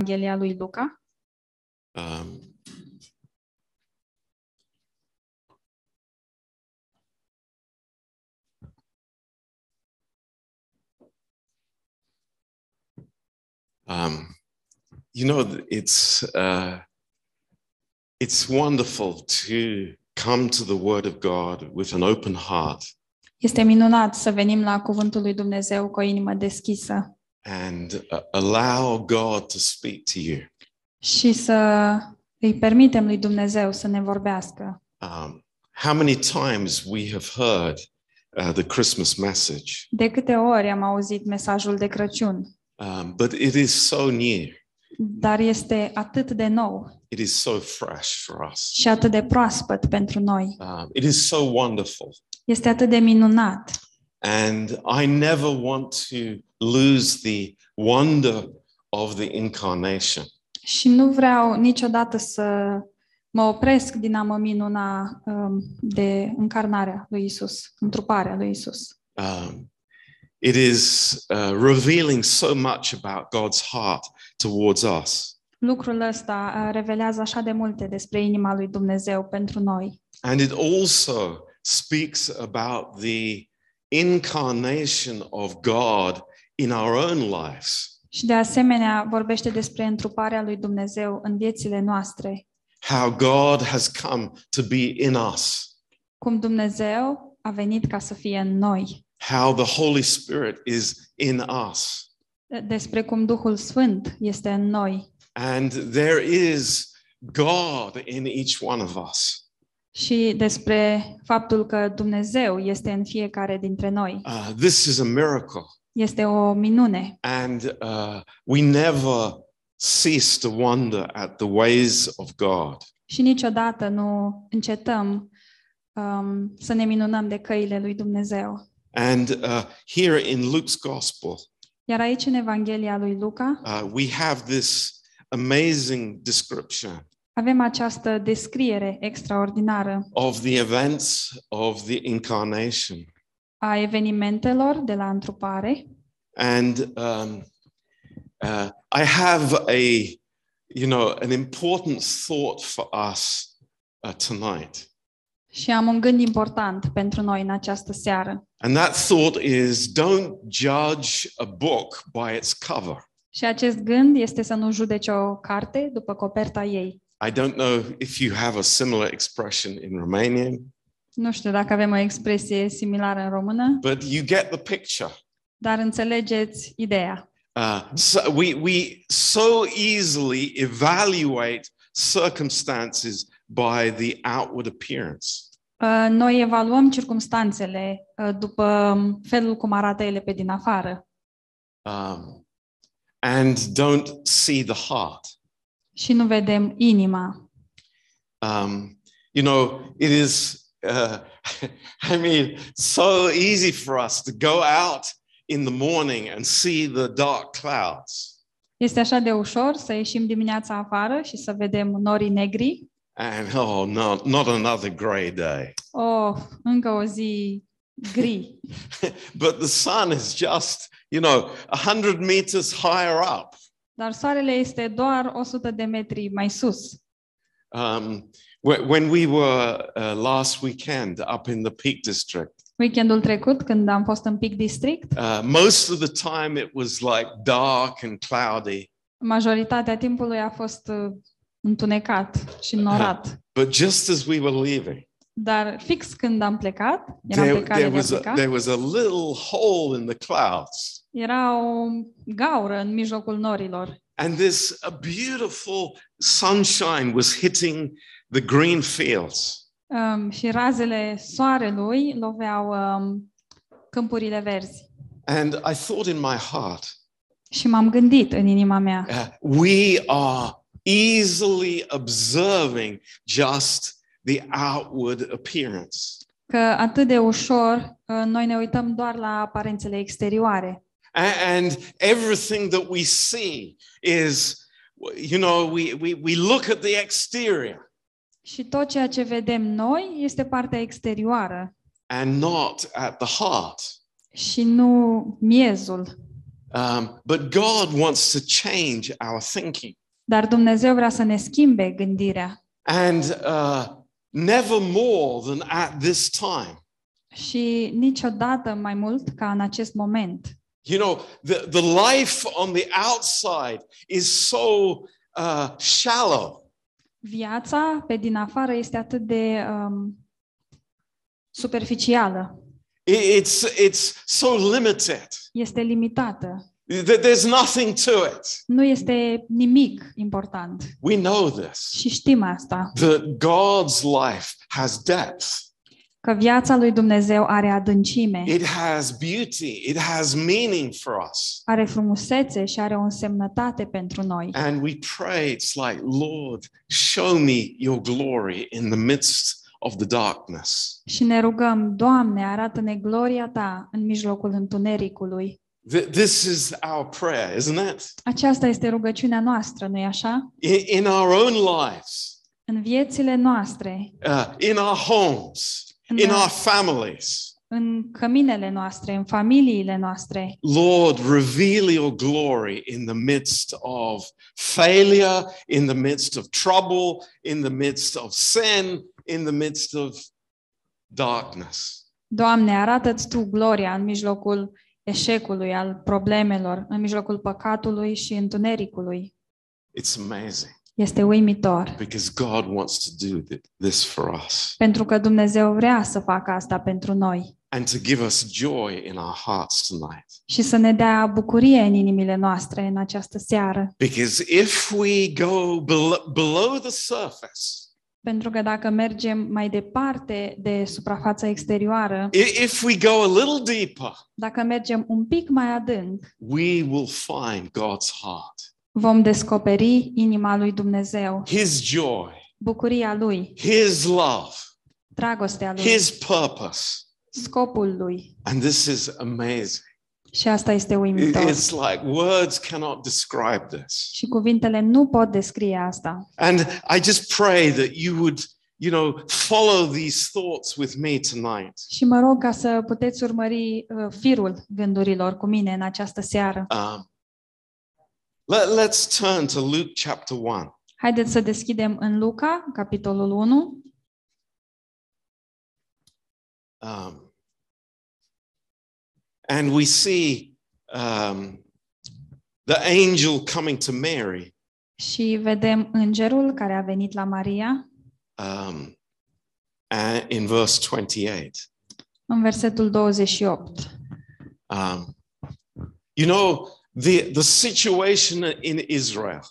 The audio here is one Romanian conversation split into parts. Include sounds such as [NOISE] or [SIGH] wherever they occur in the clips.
Evanghelia lui Luca. Um, um, you know, th- it's uh, it's wonderful to come to the Word of God with an open heart Este minunat să venim la cuvântul lui Dumnezeu cu o inimă deschisă and uh, allow God to speak to you. și să îi permitem lui Dumnezeu să ne vorbească. Um, how many times we have heard uh, the Christmas message, De câte ori am auzit mesajul de Crăciun, um, but it is so new. dar este atât de nou It is so fresh for us. și atât de proaspăt pentru noi. Um, it is so wonderful. Este atât de minunat And I never want to lose the wonder of the incarnation. și nu vreau niciodată să mă opresc din a mă minuna um, de încarnarea lui Isus, întruparea lui Isus. Um, it is uh, revealing so much about God's heart towards us. Lucrul ăsta uh, revelează așa de multe despre inima lui Dumnezeu pentru noi. And it also speaks about the incarnation of God in our own lives. Și de asemenea vorbește despre întruparea lui Dumnezeu în viețile noastre, How God has come to be in us. cum Dumnezeu a venit ca să fie în noi, How the Holy Spirit is in us. despre cum Duhul Sfânt este în noi And there is God in each one of us. Și despre faptul că Dumnezeu este în fiecare dintre noi. Uh, this is a miracle. Este o minune And uh, we never cease to wonder at the ways of God. și niciodată nu încetăm um, să ne minunăm de căile lui Dumnezeu. And uh, here in Luke's Gospel, Iar aici, în Evanghelia lui Luca, uh, we have this amazing description avem această descriere extraordinară of the events of the incarnation. a evenimentelor de la întrupare And um, uh, I have a, you know, an important thought for us uh, tonight. și am un gând important pentru noi în această seară. And that thought is don't judge a book by its cover. Și acest gând este să nu judece o carte după coperta ei. I don't know if you have a similar expression in Romanian, Nu știu dacă avem o expresie similară în română, but you get the picture. dar înțelegeți ideea. Uh, so we, we so easily evaluate circumstances by the outward appearance. Uh, Noi evaluăm circumstanțele uh, după felul cum arată ele pe din afară Um, and don't see the heart. Și nu vedem inima. Um, you know, it is, uh, [LAUGHS] I mean, so easy for us to go out in the morning and see the dark clouds. Este așa de ușor să ieșim dimineața afară și să vedem norii negri. And oh, no, not another gray day. Oh, încă o zi gri. [LAUGHS] but the sun is just, you know, 100 meters higher up. Dar soarele este doar 100 de metri mai sus. Um, wh- when we were uh, last weekend up in the Peak District, Weekendul trecut, când am fost în Peak District, uh, most of the time it was like dark and cloudy. majoritatea timpului a fost uh, întunecat și înnorat. [LAUGHS] But just as we were leaving, Dar fix când am plecat, eram there, pe cale there, de a was a, pleca, there was a little hole in the clouds. Era o gaură în mijlocul norilor. And this a beautiful sunshine was hitting the green fields. Um, și razele soarelui loveau um, câmpurile verzi. And I thought in my heart, Și m-am gândit în inima mea, uh, we are easily observing just the outward appearance. că atât de ușor uh, noi ne uităm doar la aparențele exterioare. A- And everything that we see is, you know, we, we, we look at the exterior Și tot ceea ce vedem noi este partea exterioară and not at the heart. și nu miezul. Um, but God wants to change our thinking. Dar Dumnezeu vrea să ne schimbe gândirea And uh, never more than at this time. și niciodată mai mult ca în acest moment. You know, the, the life on the outside is so uh, shallow. Viața pe din afară este atât de um, superficială, I- It's, it's so limited. este limitată, Th- There's nothing to it. nu este nimic important. We know this. Și știm asta, That God's life has depth. Că viața lui Dumnezeu are adâncime, It has beauty. It has meaning for us. are frumusețe și are o însemnătate pentru noi. And we pray, it's like, Lord, show me your glory in the midst of the darkness. Și ne rugăm, Doamne, arată-ne gloria Ta în mijlocul întunericului. Th- This is our prayer, isn't it? Aceasta este rugăciunea noastră, nu-i așa? In, in our own lives, În viețile noastre, uh, in our homes, în, in our families. în căminele noastre, în familiile noastre. Lord, reveal your glory in the midst of failure, in the midst of trouble, in the midst of sin, in the midst of darkness. Doamne, arată-ți Tu gloria în mijlocul eșecului, al problemelor, în mijlocul păcatului și întunericului. It's amazing Este uimitor, because God wants to do th- this for us pentru că Dumnezeu vrea să facă asta pentru noi and to give us joy in our hearts tonight. și să ne dea bucurie în inimile noastre în această seară. Because if we go below, below the surface, Pentru că dacă mergem mai departe de suprafața exterioară, i- if we go a little deeper, dacă mergem un pic mai adânc, we will find God's heart, vom descoperi inima lui Dumnezeu, His joy, bucuria lui, His love, dragostea lui, His purpose. scopul lui. And this is amazing. Și asta este It- uimitor. It's like words cannot describe this. Și cuvintele nu pot descrie asta. And I just pray that you would, you know, follow these thoughts with me tonight. Și mă rog ca să puteți urmări uh, firul gândurilor cu mine în această seară. Um, let, let's turn to Luke chapter 1. Haideți să deschidem în Luca, capitolul 1, Um, and we see um, the angel coming to Mary și vedem îngerul care a venit la Maria um, a- in verse 28. în versetul 28. Um, you know, the, the situation in Israel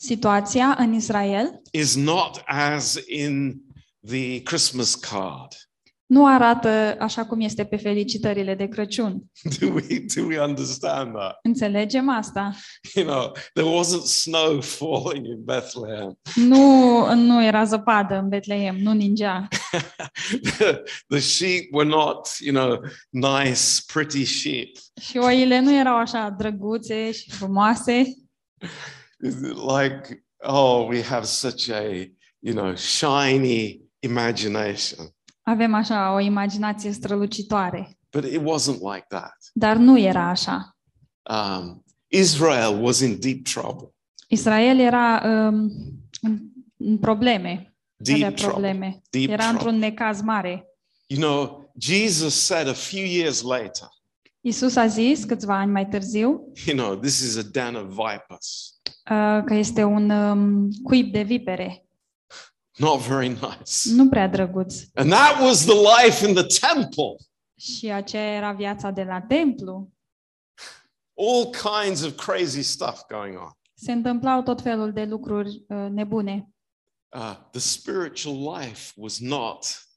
Situația în Israel is not as in the Christmas card. Nu arată așa cum este pe felicitările de Crăciun. [LAUGHS] Do we, do we understand that? Înțelegem asta? You know, there wasn't snow [LAUGHS] falling in Bethlehem. Nu, nu era zăpadă în Betleem, nu ningea. [LAUGHS] the, the sheep were not, you know, nice, pretty sheep. Și oile nu erau așa drăguțe și frumoase, Like, oh, we have such a, you know, shiny imagination. Avem așa o imaginație strălucitoare. But it wasn't like that. Dar nu era așa. Um, Israel was in deep trouble. Israel era um, în, în probleme, avea Deep trouble. probleme. Deep Era trouble. într-un necaz mare. You know, Jesus said a few years later, Isus a zis câțiva ani mai târziu you know, this is a den of vipers. uh, că este un um, cuib de vipere, Not very nice. nu prea drăguț. And that was the life in the temple. Și aceea era viața de la templu. All kinds of crazy stuff going on. Se întâmplau tot felul de lucruri uh, nebune. Uh, the spiritual life was not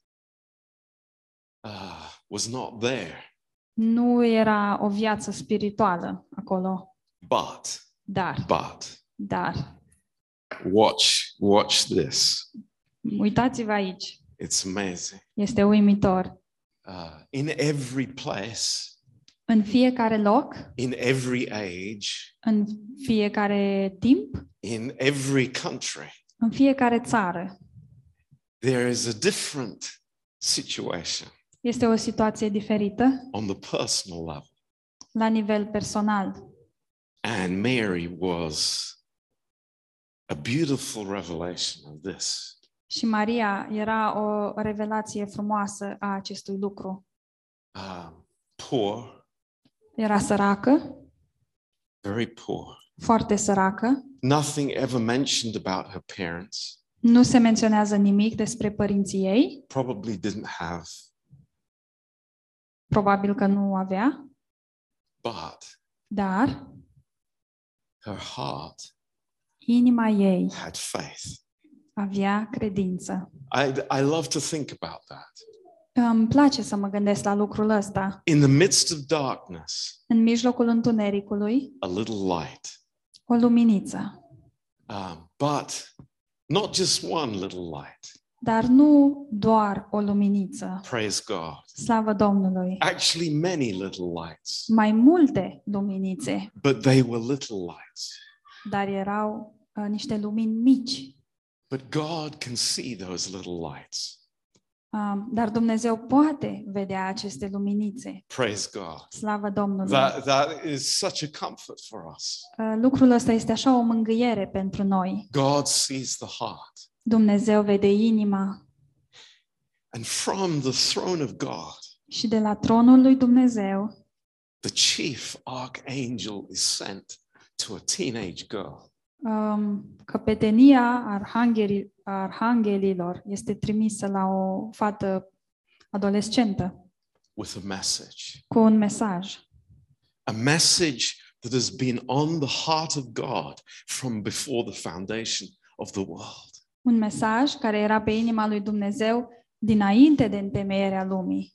uh, was not there. Nu era o viață spirituală acolo, But dar, but dar, watch watch this. Uitați-vă aici, It's amazing. este uimitor. Uh, in every place, În fiecare loc, in every age, în fiecare timp, in every country, în fiecare țară, there is a different situation este o situație diferită on the personal level. la nivel personal. And Mary was a beautiful revelation of this. Și Maria era o revelație frumoasă a acestui lucru. Um, poor, Era săracă, very poor. foarte săracă. Nothing ever mentioned about her parents. Nu se menționează nimic despre părinții ei. Probably didn't have, Probabil că nu avea, but dar her heart inima ei had faith. Avea credință. I, I love to think about that. Îmi place să mă gândesc la lucrul ăsta. In the midst of darkness, În mijlocul întunericului, a little light. o luminiță. Um, but not just one little light. Dar nu doar o luminiță. Praise God. Slavă Domnului! Actually, many little lights, Mai multe luminițe, but they were little lights. dar erau uh, niște lumini mici. But God can see those little lights. Um, dar Dumnezeu poate vedea aceste luminițe. Praise God. Slavă Domnului! That, that is such a comfort for us. Uh, lucrul ăsta este așa o mângâiere pentru noi. God sees the heart. Dumnezeu vede inima And from the throne of God, și de la tronul lui Dumnezeu, the chief archangel is sent to a teenage girl. Um, căpetenia arhanghelii, arhanghelilor este trimisă la o fată adolescentă with a message. cu un mesaj. A message that has been on the heart of God from before the foundation of the world. Un mesaj care era pe inima lui Dumnezeu dinainte de întemeierea lumii.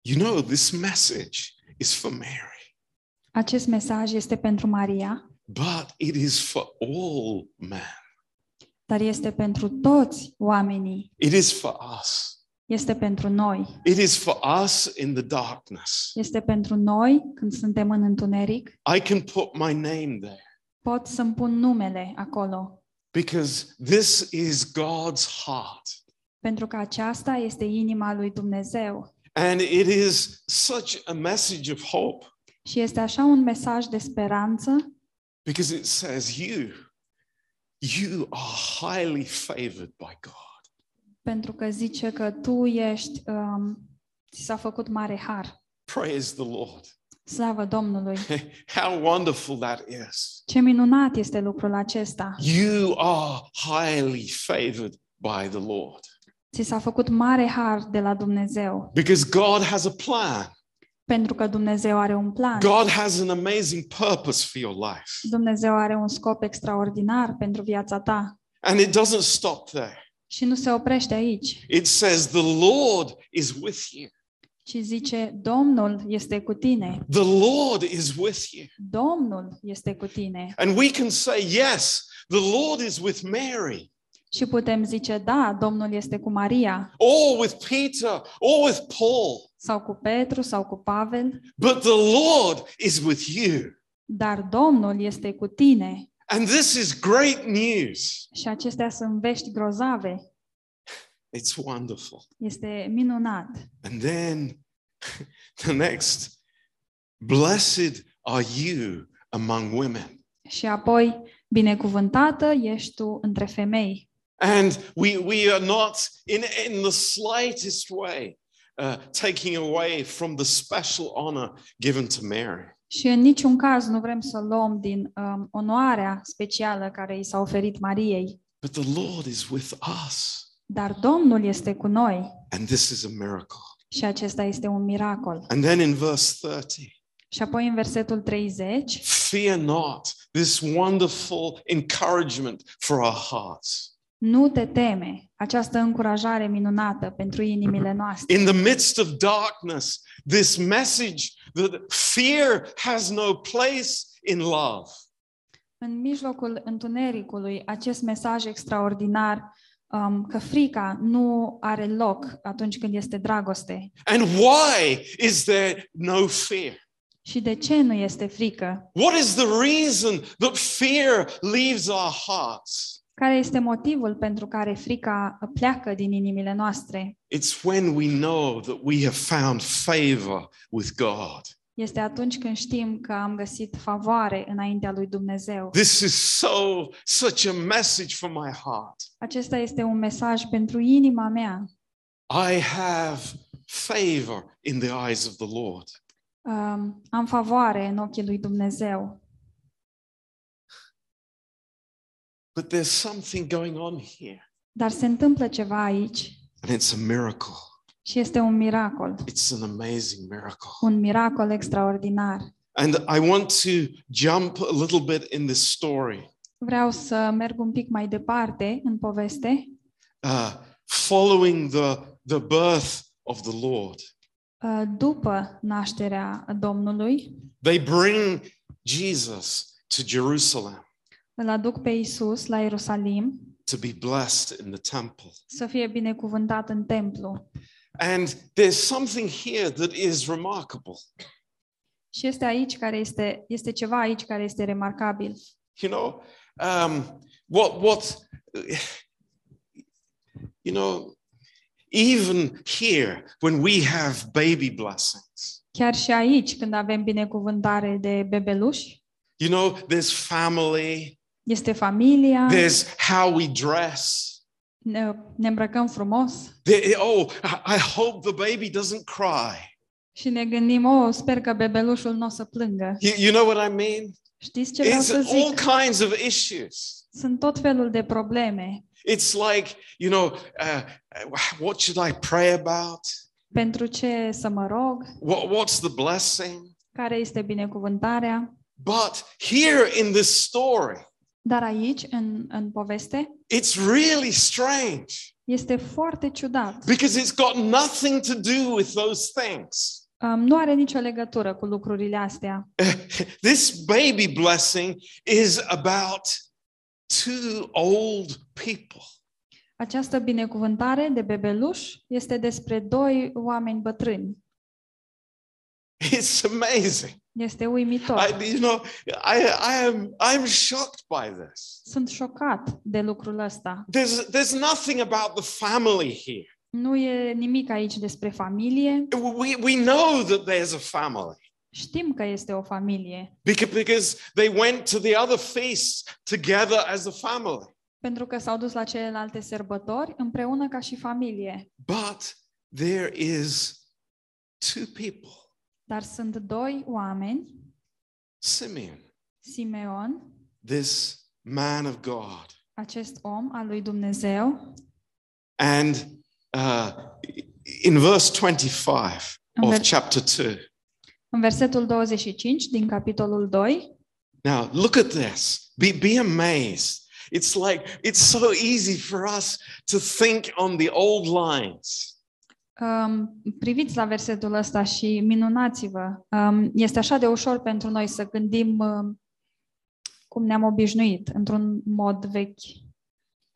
You know, this message is for Mary, Acest mesaj este pentru Maria, but it is for all men. dar este pentru toți oamenii. It is for us. Este pentru noi. It is for us in the darkness. Este pentru noi când suntem în întuneric. I can put my name there Pot să-mi pun numele acolo, because this is God's heart. pentru că aceasta este inima lui Dumnezeu. And it is such a message of hope Și este așa un mesaj de speranță, because it says, You, you are highly favored by God. pentru că zice că tu ești, um, ți s-a făcut mare har. Praise the Lord. Slavă Domnului! [LAUGHS] How wonderful that is. Ce minunat este lucrul acesta! You are highly favored by the Lord Ți s-a făcut mare har de la Dumnezeu, because God has a plan. Pentru că Dumnezeu are un plan. God has an amazing purpose for your life. Dumnezeu are un scop extraordinar pentru viața ta And it doesn't stop there. și nu se oprește aici, It says, The Lord is with you. ci zice Domnul este cu tine. The Lord is with you. Domnul este cu tine. And we can say, Yes, the Lord is with Mary, Și putem zice, da, Domnul este cu Maria, or with Peter, or with Paul, sau cu Petru, sau cu Pavel, but the Lord is with you. dar Domnul este cu tine. And this is great news. Și acestea sunt vești grozave. It's wonderful. Este minunat. And then [LAUGHS] the next, blessed are you among women. Și apoi, binecuvântată ești tu între femei. And we, we are not in, in the slightest way uh, taking away from the special honor given to Mary. Și în niciun caz nu vrem să luăm din um, onoarea specială care i s-a oferit Mariei. But the Lord is with us. Dar Domnul este cu noi And this is a miracle. și acesta este un miracol. And then in verse 30, Și apoi în versetul 30, fear not this wonderful encouragement for our hearts. Nu te teme, această încurajare minunată pentru inimile noastre. In the midst of darkness, this message that fear has no place in love. În mijlocul întunericului, acest mesaj extraordinar um, că frica nu are loc atunci când este dragoste. And why is there no fear? Și de ce nu este frică? What is the reason that fear leaves our hearts? Care este motivul pentru care frica pleacă din inimile noastre? It's when we know that we have found favor with God. este atunci când știm că am găsit favoare înaintea lui Dumnezeu. This is so, such a message for my heart. Acesta este un mesaj pentru inima mea. I have favor in the eyes of the Lord. Um, am favoare în ochii lui Dumnezeu. But there's something going on here, Dar se întâmplă ceva aici and it's a miracle. și este un miracol, It's an amazing miracle. un miracol extraordinar. And I want to jump a little bit in this story, Vreau să merg un pic mai departe în poveste, uh, following the, the birth of the Lord. uh, după nașterea Domnului, They bring Jesus to Jerusalem îl aduc pe Isus la Ierusalim to be blessed in the temple. să fie binecuvântat în templu. And there's something here that is remarkable. Și este aici care este, este ceva aici care este remarcabil. You know, um, what, what, you know, even here, when we have baby blessings, Chiar și aici, când avem binecuvântare de bebeluși, you know, there's family, este familia, there's how we dress. ne, ne îmbrăcăm frumos There, oh, I I hope the baby doesn't cry. și ne gândim, oh, sper că bebelușul nu o să plângă. You, you know what I mean? Știți ce vreau It's să all zic? kinds of issues. Sunt tot felul de probleme. It's like, you know, uh, what should I pray about? Pentru ce să mă rog? What, what's the blessing? Care este binecuvântarea? But here in this story, Dar aici, în, în poveste, it's really strange este foarte ciudat. because it's got nothing to do with those things. Um, nu are nicio legătură cu lucrurile astea. [LAUGHS] this baby blessing is about two old people. Această binecuvântare de bebeluș este despre doi oameni bătrâni. [LAUGHS] It's amazing. Este uimitor. I, you know, I, I am I'm shocked by this. Sunt șocat de lucrul ăsta. There's there's nothing about the family here. Nu e nimic aici despre familie. We, we know that there's a family Știm că este o familie, because, because they went to the other feasts together as a family. pentru că s-au dus la celelalte sărbători împreună ca și familie. But there is two people, Dar sunt doi oameni, Simeon, Simeon, this man of God, acest om al lui Dumnezeu, and uh, in verse 25 of chapter 2. în versetul 25 din capitolul 2, Now, look at this. Be, be amazed. It's like, it's so easy for us to think on the old lines. Um, priviți la versetul ăsta și minunați-vă. Um, este așa de ușor pentru noi să gândim um, cum ne-am obișnuit, într-un mod vechi.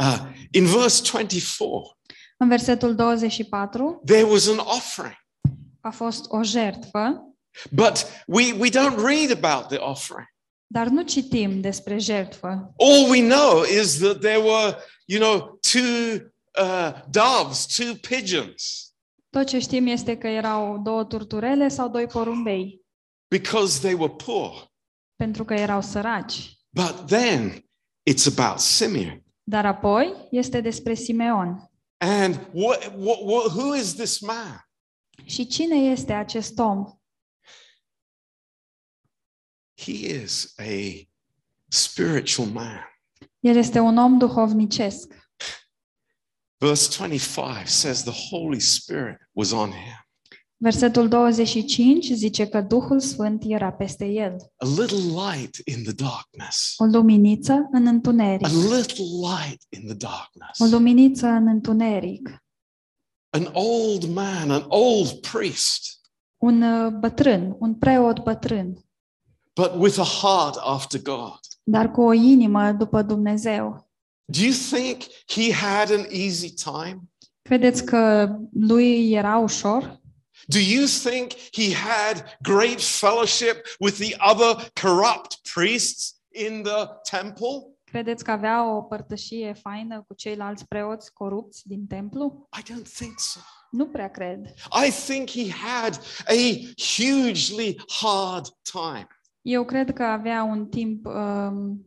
Uh, in verse 24, În versetul 24 there was an offering, a fost o jertfă, but we, we don't read about the offering. dar nu citim despre jertfă. All we know is that there were, you know, two uh, doves, two pigeons, Tot ce știm este că erau două turturele sau doi porumbei, because they were poor. pentru că erau săraci. But then it's about Simeon. Dar apoi este despre Simeon. And what, what, what, who is this man? Și cine este acest om? He is a spiritual man. El este un om duhovnicesc. Verse 25 says the Holy Spirit was on him. Versetul 25 zice că Duhul Sfânt era peste el. A little light in the darkness. O luminiță în întuneric. A little light in the O darkness. luminiță în întuneric. An old man, an old priest, Un uh, bătrân, un preot bătrân, but with a heart after God. dar cu o inimă după Dumnezeu. Do you think he had an easy time? Credeți că lui era ușor? Do you think he had great fellowship with the other corrupt priests in the temple? Credeți că avea o părtășie faină cu ceilalți preoți corupți din templu? I don't think so. Nu prea cred. I think he had a hugely hard time. Eu cred că avea un timp um,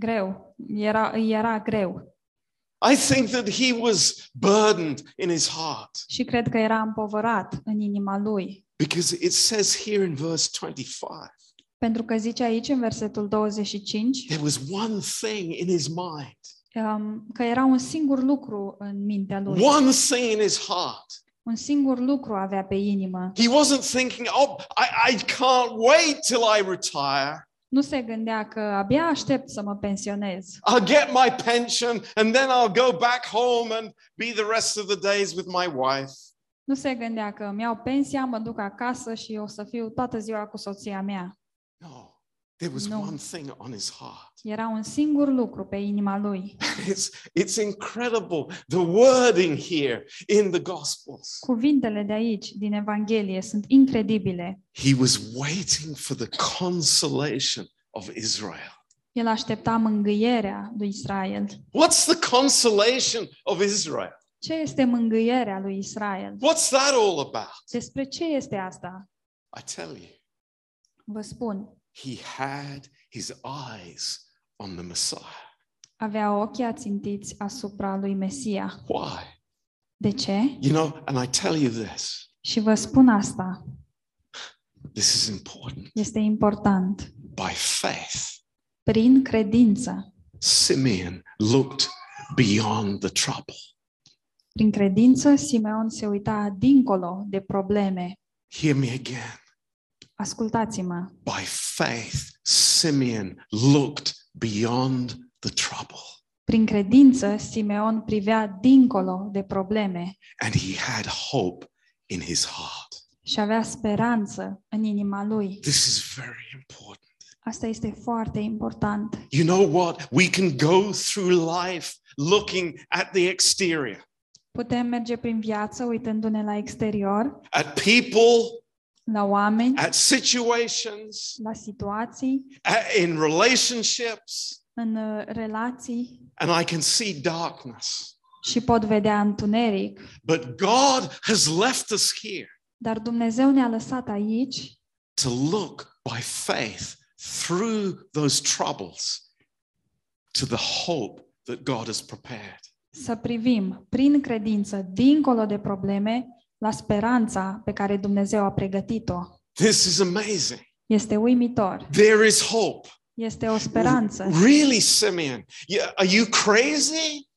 greu. Era, îi era greu. I think that he was burdened in his heart Și cred că era împovărat în inima lui. because it says here in verse 25 Pentru că zice aici, în versetul 25, there was one thing in his mind, um, că era un singur lucru în mintea lui. one thing in his heart. Un singur lucru avea pe inimă. He wasn't thinking, oh, I, I can't wait till I retire. Nu se gândea că abia aștept să mă pensionez. I'll get my pension and then I'll go back home and be the rest of the days with my wife. Nu se gândea că îmi iau pensia, mă duc acasă și o să fiu toată ziua cu soția mea. No, there was No. one thing on his heart. Era un singur lucru pe inima lui. It's, it's incredible the wording here in the Gospels. Cuvintele de aici, din Evanghelie, sunt incredibile. He was waiting for the consolation of Israel. El aștepta mângâierea lui Israel. What's the consolation of Israel? Ce este mângâierea lui Israel? What's that all about? Despre ce este asta? I tell you, Vă spun, he had his eyes on the Messiah. avea ochii ațintiți asupra lui Mesia. Why? De ce? You know, and I tell you this Și vă spun asta, this is important. este important. By faith, Prin credință, Simeon looked beyond the trouble. prin credință, Simeon se uita dincolo de probleme. Hear me again. Ascultați-mă, By faith, Simeon looked beyond the trouble prin credință, Simeon privea dincolo de probleme and he had hope in his heart. și avea speranță în inima lui. This is very important. Asta este foarte important. You know what? We can go through life looking at the exterior, Putem merge prin viață uitându-ne la exterior, at people, la oameni, at situations, la situații, at, in relationships, în uh, relații and I can see darkness. și pot vedea întuneric. But God has left us here Dar Dumnezeu ne-a lăsat aici to look by faith through those troubles to the hope that God has prepared. să privim prin credință dincolo de probleme la speranța pe care Dumnezeu a pregătit-o. This is amazing. Este uimitor. There is hope. Este o speranță. Really, Simeon? Yeah, are you crazy?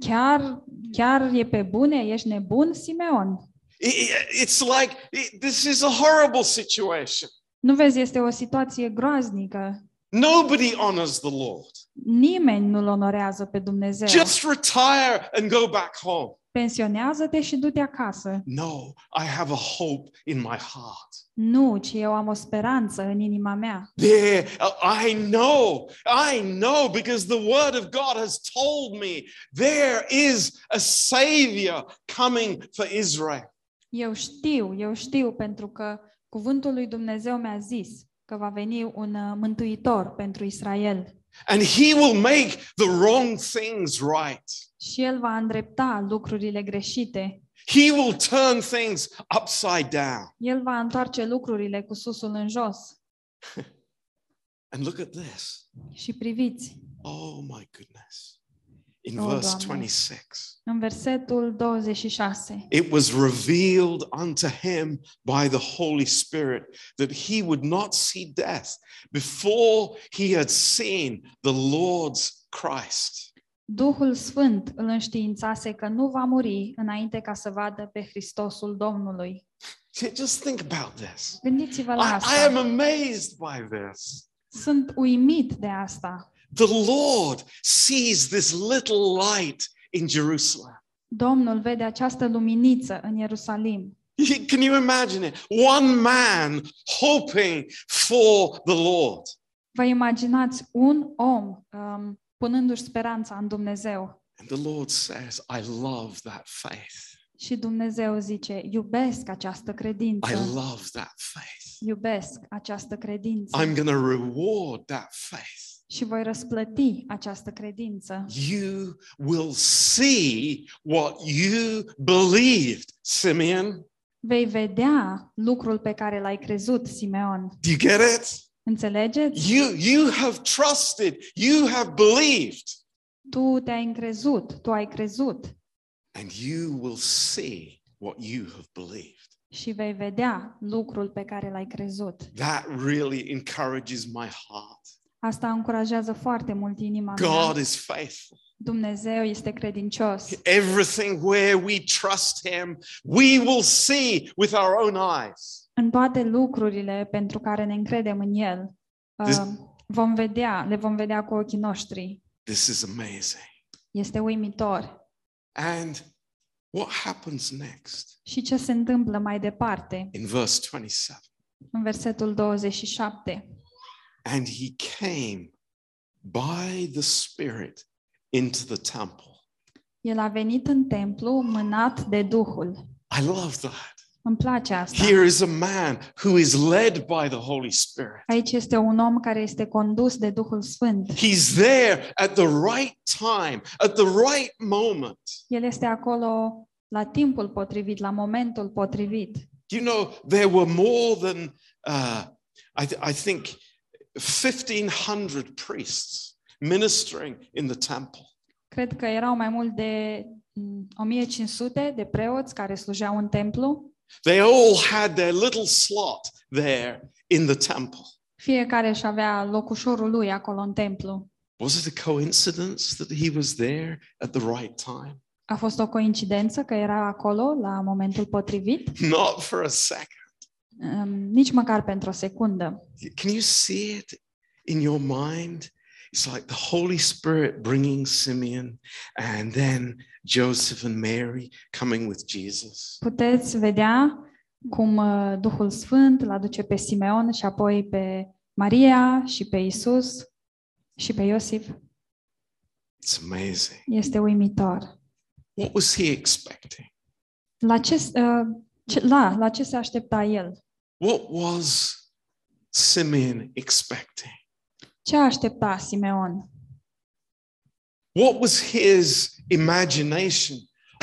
Chiar, chiar e pe bune? Ești nebun, Simeon? I- I- It's like i- this is a horrible situation. Nu vezi, este o situație groaznică. Nobody honors the Lord. Nimeni nu-L onorează pe Dumnezeu. Just retire and go back home. Pensionează-te și du-te acasă. No, I have a hope in my heart. Nu, ci eu am o speranță în inima mea. There, uh, I know, I know, because the word of God has told me there is a Savior coming for Israel. Eu știu, eu știu, pentru că cuvântul lui Dumnezeu mi-a zis că va veni un uh, mântuitor pentru Israel And He will make the wrong things right. Și el va îndrepta lucrurile greșite. He will turn things upside down. El va întoarce lucrurile cu susul în jos. [LAUGHS] And look at this. Și priviți, Oh my goodness. In Oh, verse Doamne. 26, în versetul 26, it was revealed unto him by the Holy Spirit that he would not see death before he had seen the Lord's Christ. Duhul Sfânt îl înștiințase că nu va muri înainte ca să vadă pe Hristosul Domnului. Just think about this. Gândiți-vă la I, I am asta. amazed by this. Sunt uimit de asta. The Lord sees this little light in Jerusalem. Domnul vede această luminiță în Ierusalim. You- Can you imagine it? One man hoping for the Lord. Vă imaginați un om um, punându-și speranța în Dumnezeu And the Lord says, I love that faith. și Dumnezeu zice, iubesc această credință, I love that faith. iubesc această credință I'm going to reward that faith. și voi răsplăti această credință. You will see what you believed, Simeon. Vei vedea lucrul pe care l-ai crezut, Simeon. Do you get it? Înțelegeți? You, you have trusted, you have believed, Tu te-ai încrezut, tu ai crezut and you will see what you have believed. și vei vedea lucrul pe care l-ai crezut. That really encourages my heart. Asta încurajează foarte mult inima God mea. is faithful. Dumnezeu este credincios. Everything where we trust Him, we will see with our own eyes. În toate lucrurile pentru care ne încredem în El, This- uh, vom vedea, le vom vedea cu ochii noștri. This is amazing. Este uimitor. And what happens next? Și ce se întâmplă mai departe? In verse 27. În versetul 27. And he came by the Spirit into the temple. El a venit în templu mânat de Duhul. I love that. Îmi place asta. Here is a man who is led by the Holy Spirit. Aici este un om care este condus de Duhul Sfânt. He's there at the right time, at the right moment. El este acolo la timpul potrivit, la momentul potrivit. You know, there were more than, uh, I, th- I think, 1,500 priests ministering in the temple. Cred că erau mai mult de mm, 1500 de preoți care slujeau în templu. They all had their little slot there in the temple. Fiecare își avea locușorul lui acolo în templu. Was it a coincidence that he was there at the right time? A fost o coincidență că era acolo la momentul potrivit? Not for a second. Um, Nici măcar pentru o secundă. Can you see it in your mind? It's like the Holy Spirit bringing Simeon and then Joseph and Mary coming with Jesus. Puteți vedea cum uh, Duhul Sfânt îl aduce pe Simeon și apoi pe Maria și pe Isus și pe Iosif. It's amazing. Este uimitor. What was he expecting? La ce, uh, ce, la, la ce se aștepta el? What was Simeon expecting? Ce aștepta Simeon? What was his imagination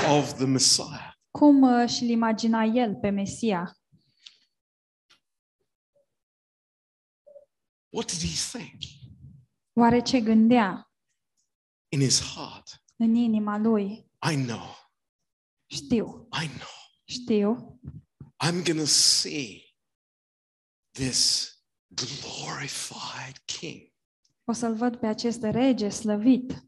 of the Messiah? Cum uh, și-l imagina el pe Mesia? What did he think Oare ce gândea in his heart? în inima lui? I know, Știu, I know. știu. I'm going to see this glorified king O să-l văd pe acest rege slăvit,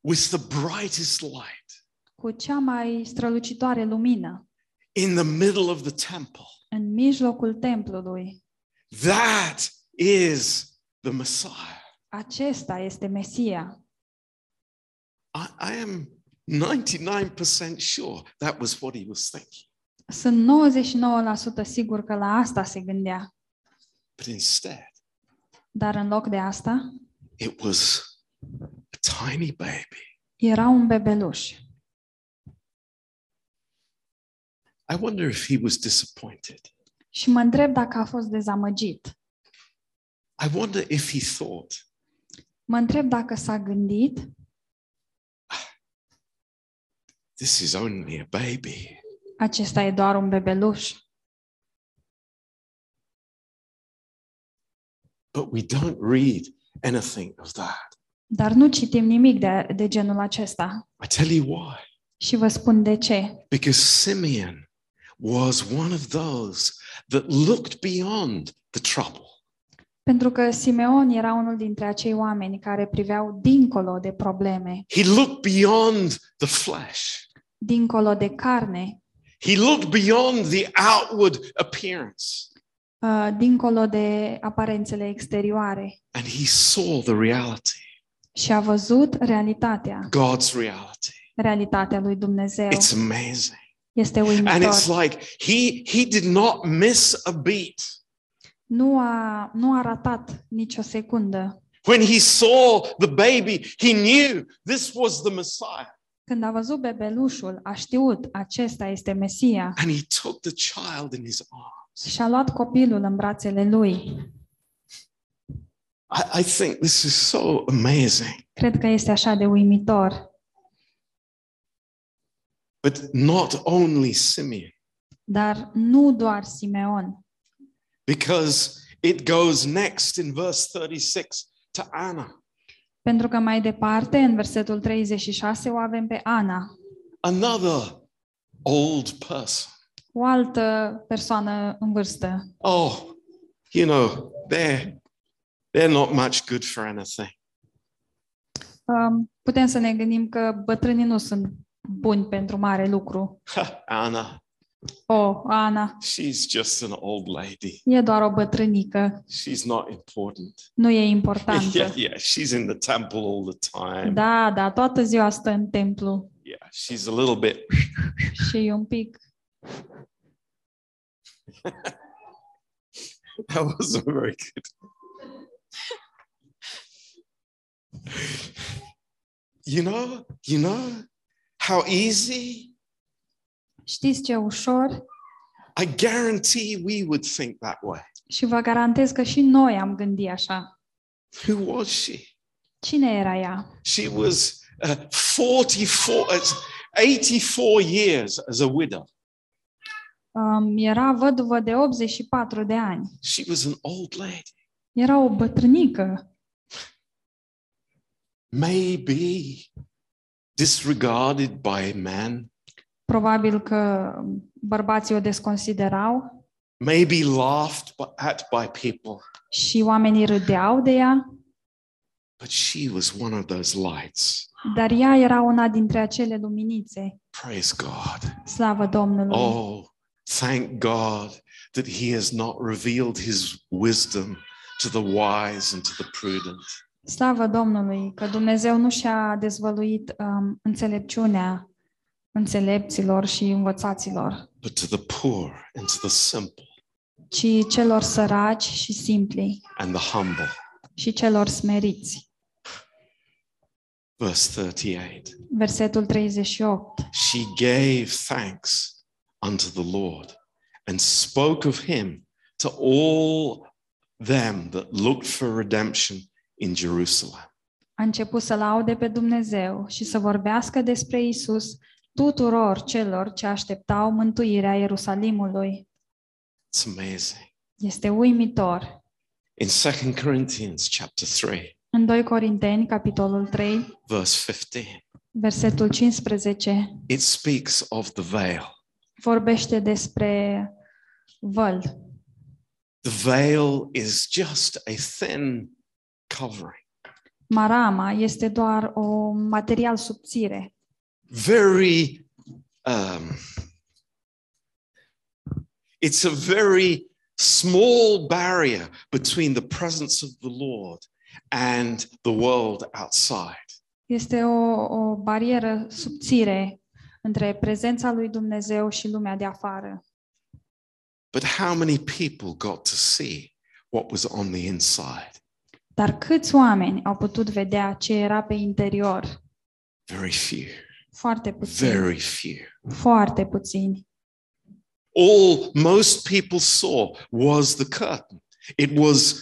with the brightest light cu cea mai strălucitoare lumină, in the middle of the temple. în mijlocul templului. That is the Messiah. Acesta este Mesia. I, I am 99% sure that was what he was thinking. Sunt 99% sigur că la asta se gândea. But instead, Dar în loc de asta, it was a tiny baby. era un bebeluș. I wonder if he was disappointed. Și mă întreb dacă a fost dezamăgit. I wonder if he thought, Mă întreb dacă s-a gândit, this is only a baby. acesta e doar un bebeluș. But we don't read anything of that. Dar nu citim nimic de, de genul acesta. I tell you why. Și vă spun de ce. Because Simeon was one of those that looked beyond the trouble. Pentru că Simeon era unul dintre acei oameni care priveau dincolo de probleme, He looked beyond the flesh. dincolo de carne, He looked beyond the outward appearance uh, dincolo de aparențele exterioare and he saw the reality, și a văzut realitatea, God's reality. realitatea lui Dumnezeu. It's amazing. Este And uimitor. it's like he he did not miss a beat. Nu a, nu a ratat nicio secundă. When he saw the baby, he knew this was the Messiah. Când a văzut bebelușul, a știut, acesta este Mesia And he took the child in his arms. și a luat copilul în brațele lui. I, I think this is so amazing. Cred că este așa de uimitor. But not only Simeon, Dar nu doar Simeon, because it goes next in verse 36 to Anna, pentru că mai departe, în versetul 36, o avem pe Ana, another old person. o altă persoană în vârstă. Oh, you know, they're they're not much good for anything. Um, Putem să ne gândim că bătrânii nu sunt buni pentru mare lucru. Anna, O, Ana, she's just an old lady. e doar o bătrânică, She's not important. nu e importantă. [LAUGHS] Yeah, yeah, she's in the temple all the time. Da, da, toată ziua stă în templu Yeah, she's a little bit. [LAUGHS] și e un pic... [LAUGHS] That wasn't very good. You know, you know how easy. Știți ce ușor? I guarantee we would think that way. Și vă garantez că și noi am gândit așa. Who was she? Cine era ea? She was uh, 44, uh, 84 years as a widow. Um, era văduvă de 84 de ani. She was an old lady. Era o bătrânică. Maybe disregarded by men, Probabil că bărbații o desconsiderau maybe laughed bu- at by people, și oamenii râdeau de ea, but she was one of those lights. dar ea era una dintre acele luminițe. Praise God. Slavă Domnului! Oh, thank God that He has not revealed His wisdom to the wise and to the prudent. Slavă Domnului că Dumnezeu nu și-a dezvăluit um, înțelepciunea înțelepților și învățaților, but to the poor and to the simple ci celor săraci și simpli and the humble. și celor smeriți. Verse 38 Versetul 38. She gave thanks unto the Lord and spoke of him to all them that looked for redemption in Jerusalem. A început să laude pe Dumnezeu și să vorbească despre Isus tuturor celor ce așteptau mântuirea Ierusalimului. It's amazing. Este uimitor. In 2 Corinthians chapter 3, În 2 Corinteni, capitolul 3, verse 15, versetul 15, it speaks of the veil. vorbește despre văl. The veil is just a thin covering, Marama este doar o material subțire, very, um, it's a very small barrier between the presence of the Lord and the world outside. este o, o barieră subțire între prezența lui Dumnezeu și lumea de afară. But how many people got to see what was on the inside? Dar câți oameni au putut vedea ce era pe interior? Very few, Foarte puțini. very few. Foarte puțini. All most people saw was the curtain. It was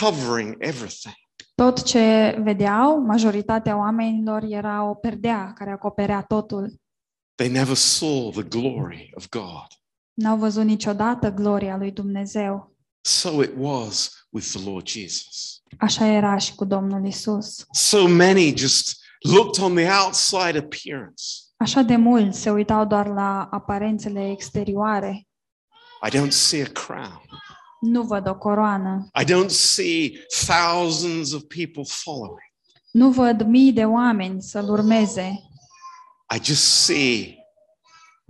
covering everything. Tot ce vedeau, majoritatea oamenilor, era o perdea care acoperea totul. They never saw the glory of God. N-au văzut niciodată gloria lui Dumnezeu. So it was with the Lord Jesus. Așa era și cu Domnul Isus. So many just looked on the outside appearance. Așa de mulți se uitau doar la aparențele exterioare. I don't see a crown. Nu văd o coroană. I don't see thousands of people following. Nu văd mii de oameni să-l urmeze, I just see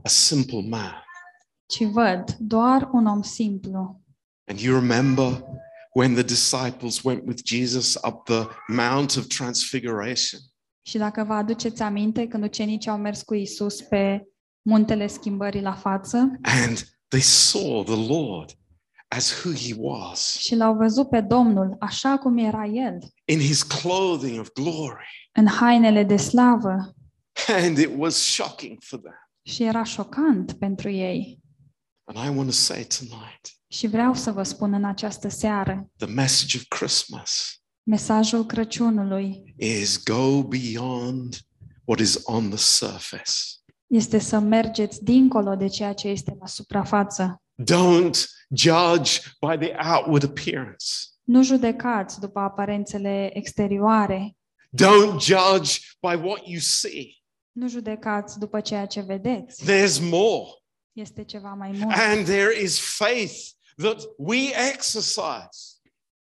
a simple man. Ci văd doar un om simplu. And you remember when the disciples went with Jesus up the Mount of Transfiguration? Și dacă vă aduceți aminte, când ucenicii au mers cu Isus pe muntele schimbării la față And they saw the Lord as who he was și l-au văzut pe Domnul așa cum era El, in his clothing of glory. în hainele de slavă, And it was shocking for them. și era șocant pentru ei. And I want to say tonight Și vreau să vă spun în această seară, the message of Christmas Mesajul Crăciunului is go beyond what is on the surface. este să mergeți dincolo de ceea ce este la suprafață. Don't judge by the outward appearance. Nu judecați după aparențele exterioare. Don't judge by what you see. Nu judecați după ceea ce vedeți. There's more. Este ceva mai mult. And there is faith that we exercise.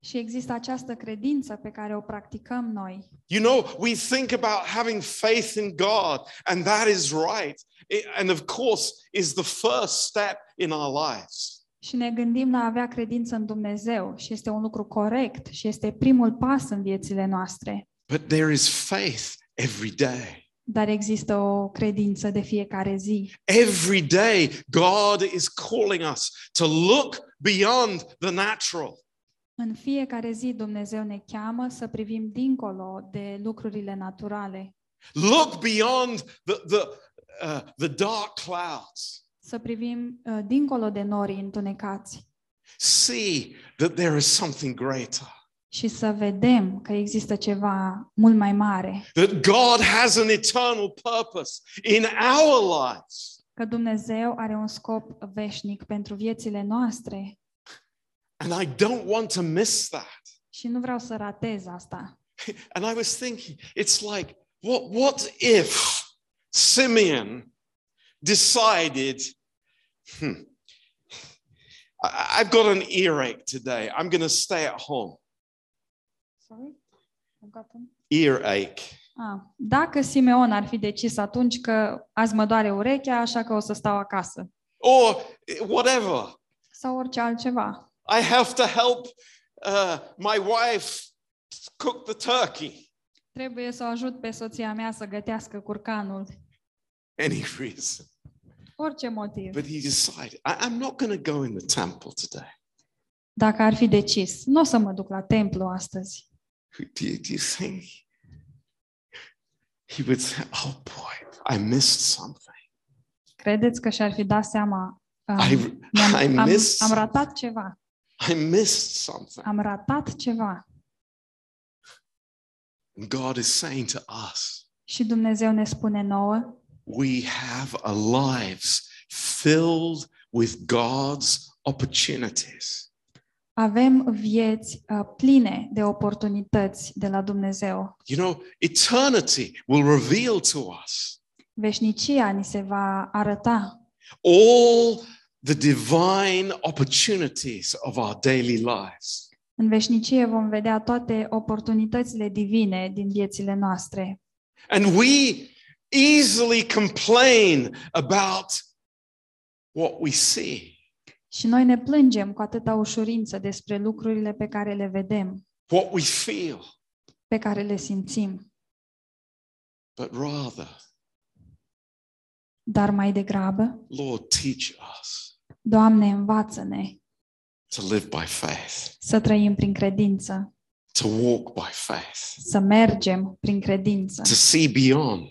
Și există această credință pe care o practicăm noi. You know, we think about having faith in God, and that is right. It- and of course, is the first step in our lives. Și ne gândim la a avea credință în Dumnezeu și este un lucru corect și este primul pas în viețile noastre. But there is faith every day. Dar există o credință de fiecare zi. Every day, God is calling us to look beyond the natural. În fiecare zi Dumnezeu ne cheamă să privim dincolo de lucrurile naturale, Look beyond the, the, uh, the dark clouds. să privim uh, dincolo de norii întunecați See that there is something greater. Și să vedem că există ceva mult mai mare, That God has an eternal purpose in our lives. că Dumnezeu are un scop veșnic pentru viețile noastre And I don't want to miss that. și nu vreau să ratez asta. [LAUGHS] And I was thinking, it's like, what, what if Simeon decided, hmm, I've got an earache today. I'm going to stay at home. Sorry? I've got them. Earache. Ah, dacă Simeon ar fi decis atunci că azi mă doare urechea, așa că o să stau acasă. Or whatever. Sau orice altceva. I have to help uh, my wife cook the turkey. Trebuie să o ajut pe soția mea să gătească curcanul. Any reason. Orice motiv. But he decided, I, I'm not going to go in the temple today. Dacă ar fi decis, nu o să mă duc la templu astăzi. Do you, do you think he would say, oh boy, I missed something? Credeți că și-ar fi dat seama um, I, I am, missed, am ratat ceva. I missed something. Am ratat ceva. And God is saying to us, Și Dumnezeu ne spune nouă, we have a lives filled with God's opportunities. Avem vieți uh, pline de oportunități de la Dumnezeu. You know, eternity will reveal to us Veșnicia ni se va arăta all the divine opportunities of our daily lives. În veșnicie vom vedea toate oportunitățile divine din viețile noastre. And we easily complain about what we see. Și noi ne plângem cu atâta ușurință despre lucrurile pe care le vedem, what we feel, pe care le simțim. but rather, Dar mai degrabă, Lord, teach us Doamne, învață-ne to live by faith, să trăim prin credință, to walk by faith, să mergem prin credință, to see beyond,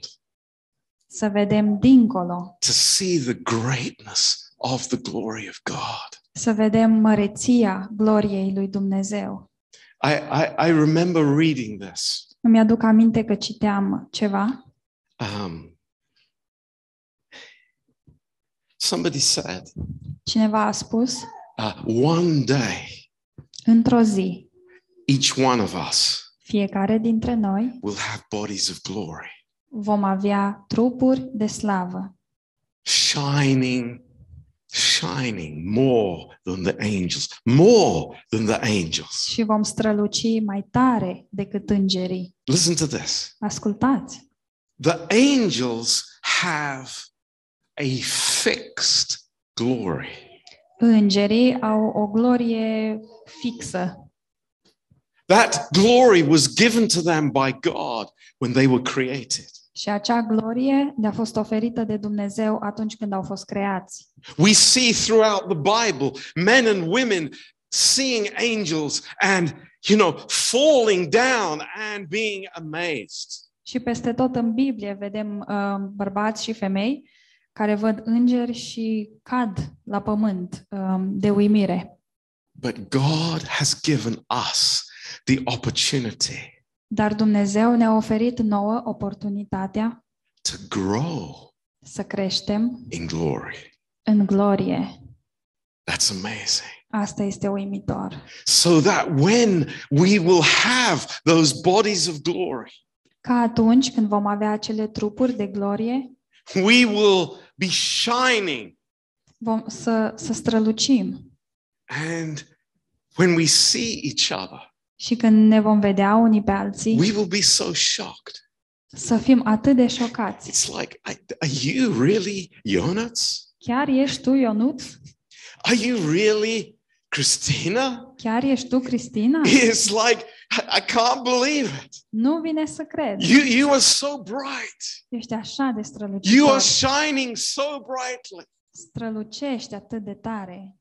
să vedem dincolo, to see the greatness of the glory of God. să vedem măreția gloriei lui Dumnezeu. I, I, I remember reading this. Îmi aduc aminte că citeam ceva Um, somebody said, Cineva a spus, uh, one day, într-o zi, each one of us fiecare dintre noi will have bodies of glory, vom avea trupuri de slavă, shining, shining more than the angels, more than the angels. și vom străluci mai tare decât îngerii. Listen to this. Ascultați! The angels have a fixed glory. Îngerii au o glorie fixă. That glory was given to them by God when they were created. Și acea glorie le-a fost oferită de Dumnezeu atunci când au fost creați. We see throughout the Bible men and women seeing angels and, you know, falling down and being amazed. Și peste tot în Biblie vedem uh, bărbați și femei care văd îngeri și cad la pământ um, de uimire. But God has given us the opportunity Dar Dumnezeu ne-a oferit nouă oportunitatea to grow să creștem in glory. în glorie. That's amazing. Asta este uimitor. So that when we will have those bodies of glory, Ca atunci când vom avea acele trupuri de glorie, we will be shining. vom să, să strălucim. And when we see each other, Și când ne vom vedea unii pe alții, we will be so shocked. să fim atât de șocați. It's like, I- are you really Jonas? Chiar ești tu, Ionuț? Are you really Christina? Chiar ești tu, Cristina? It's like, I, I can't believe it. Nu vine să cred. You, you are so bright. Ești așa de You strălucitor. are shining so brightly. Strălucești atât de tare.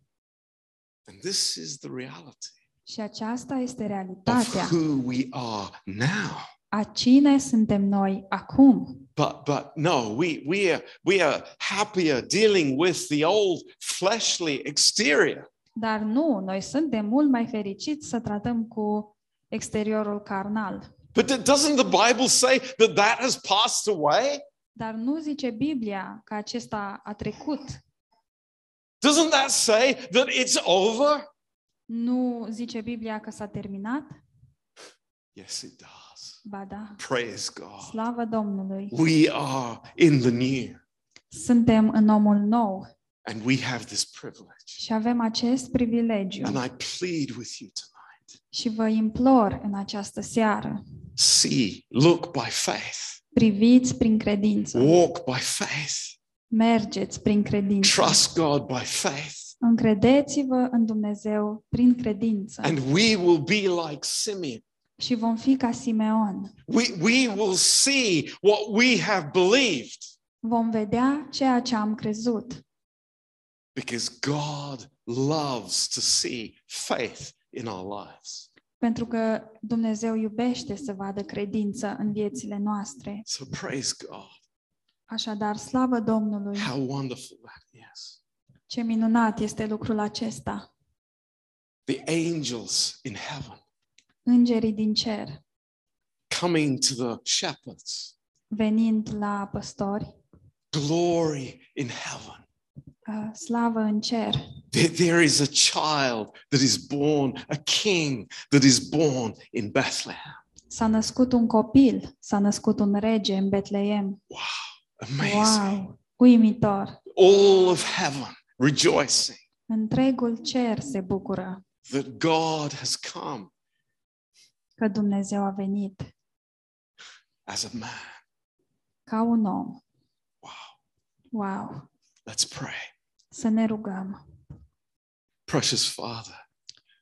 And this is the reality Și aceasta este of realitatea. who we are now. A cine suntem noi acum? But but no, we we are we are happier dealing with the old fleshly exterior. Dar nu, noi suntem mult mai fericiți să tratăm cu exteriorul carnal. But th- doesn't the Bible say that that has passed away? Dar nu zice Biblia că acesta a trecut. Doesn't that say that it's over? Nu zice Biblia că s-a terminat? Yes, it does. Ba da. Praise God. Slavă Domnului! We are in the new, Suntem în omul nou and we have this privilege. și avem acest privilegiu. And I plead with you tonight. Și vă implor în această seară, See, look by faith, priviți prin credință, walk by faith, mergeți prin credință, trust God by faith, încredeți-vă în Dumnezeu prin credință and we will be like Simeon. și vom fi ca Simeon. We, we will see what we have believed Vom vedea ceea ce am crezut, because God loves to see faith in our lives. pentru că Dumnezeu iubește să vadă credință în viețile noastre. So praise God. Așadar, slavă Domnului! How wonderful that is. Ce minunat este lucrul acesta! The angels in heaven Îngerii din cer, coming to the shepherds, venind la păstori, glory in heaven. uh, slavă în cer, There, there is a child that is born, a king that is born in Bethlehem. S-a născut un copil, s-a născut un rege în Betleem. Amazing. Wow! Uimitor! All of heaven rejoicing Întregul cer se bucură that God has come că Dumnezeu a venit as a man. ca un om. Wow. Wow! Let's pray. Să ne rugăm. Precious Father,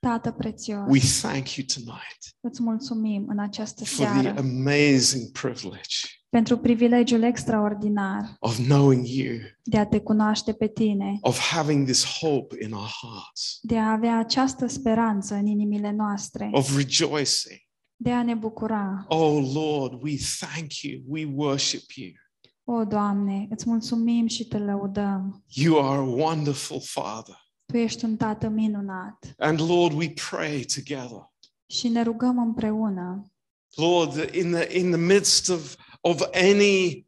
Tată prețios, we thank you tonight îți mulțumim în această for the seară amazing privilege pentru privilegiul extraordinar of knowing you, de a te cunoaște pe tine, of having this hope in our hearts, de a avea această speranță în inimile noastre, of rejoicing. de a ne bucura. Oh Lord, we thank you. We worship you. O, Doamne, îți mulțumim și te lăudăm. You are a wonderful Father. Tu ești un tată minunat And Lord, we pray together. și ne rugăm împreună Lord, that in the in the midst of, of any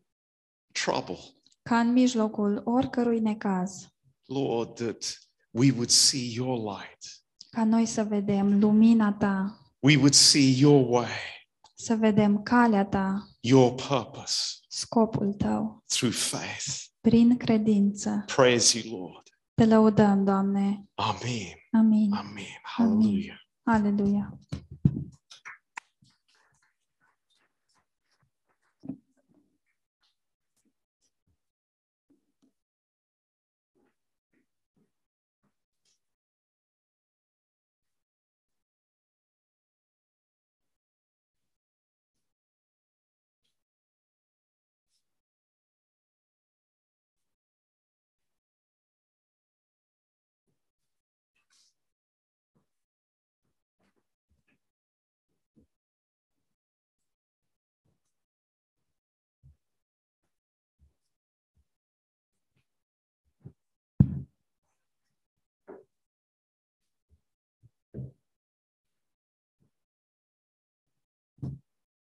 trouble, ca în mijlocul oricărui necaz, Lord, that we would see your light. ca noi să vedem lumina ta, We would see your way, să vedem calea ta, your purpose scopul tău, through faith. prin credință. Praise you, Lord. Te lăudăm, Doamne. Amen. Amin. Amen. Hallelujah. Aleluia.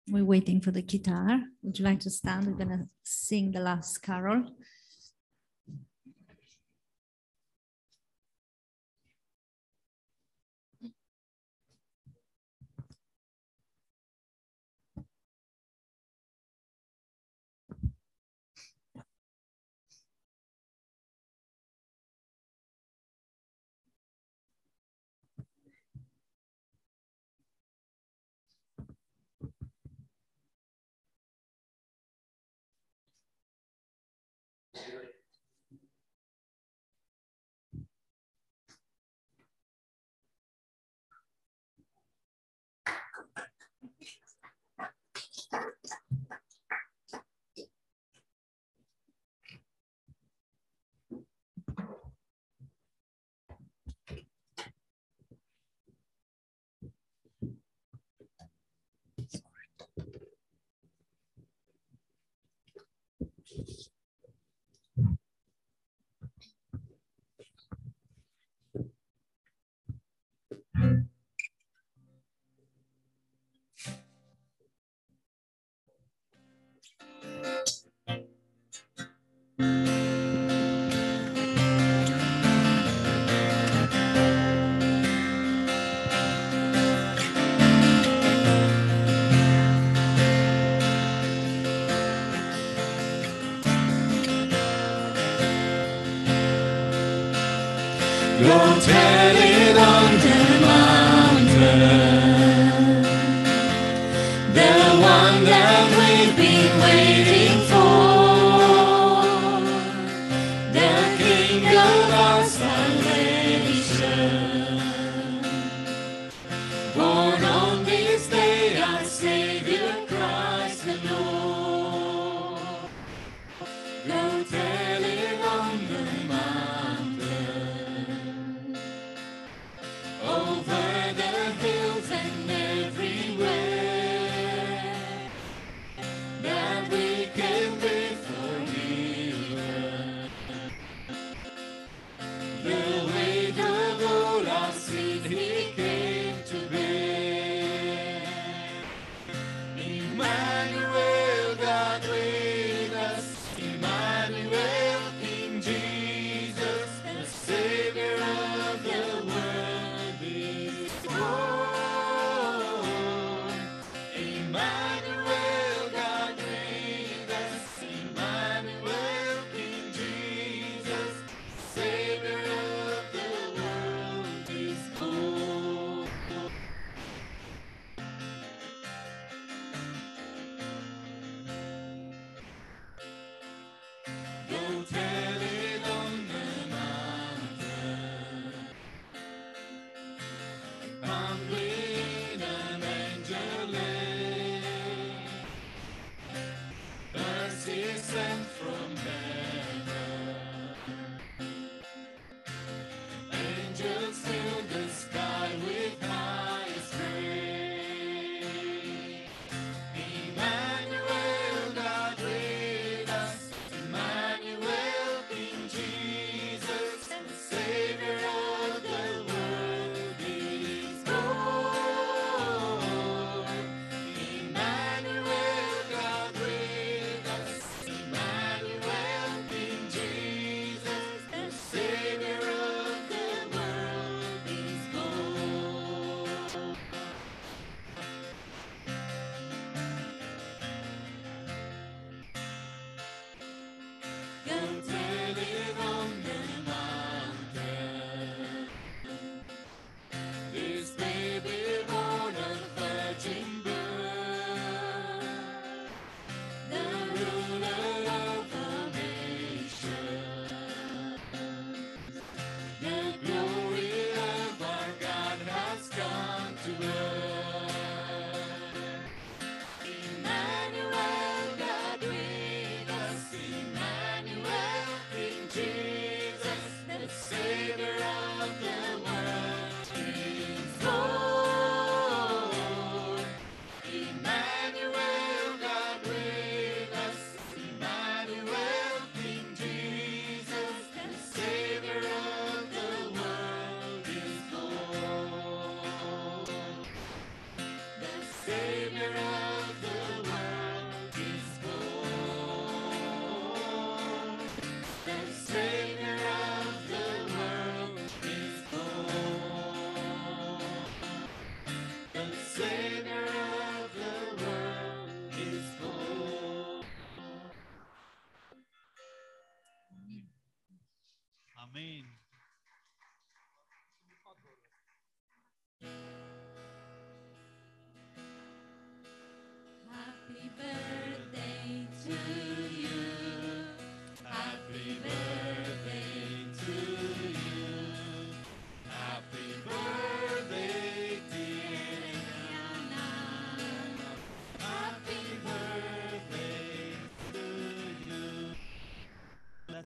We're waiting for the guitar. Would you like to stand? We're to sing the last carol. Don't tell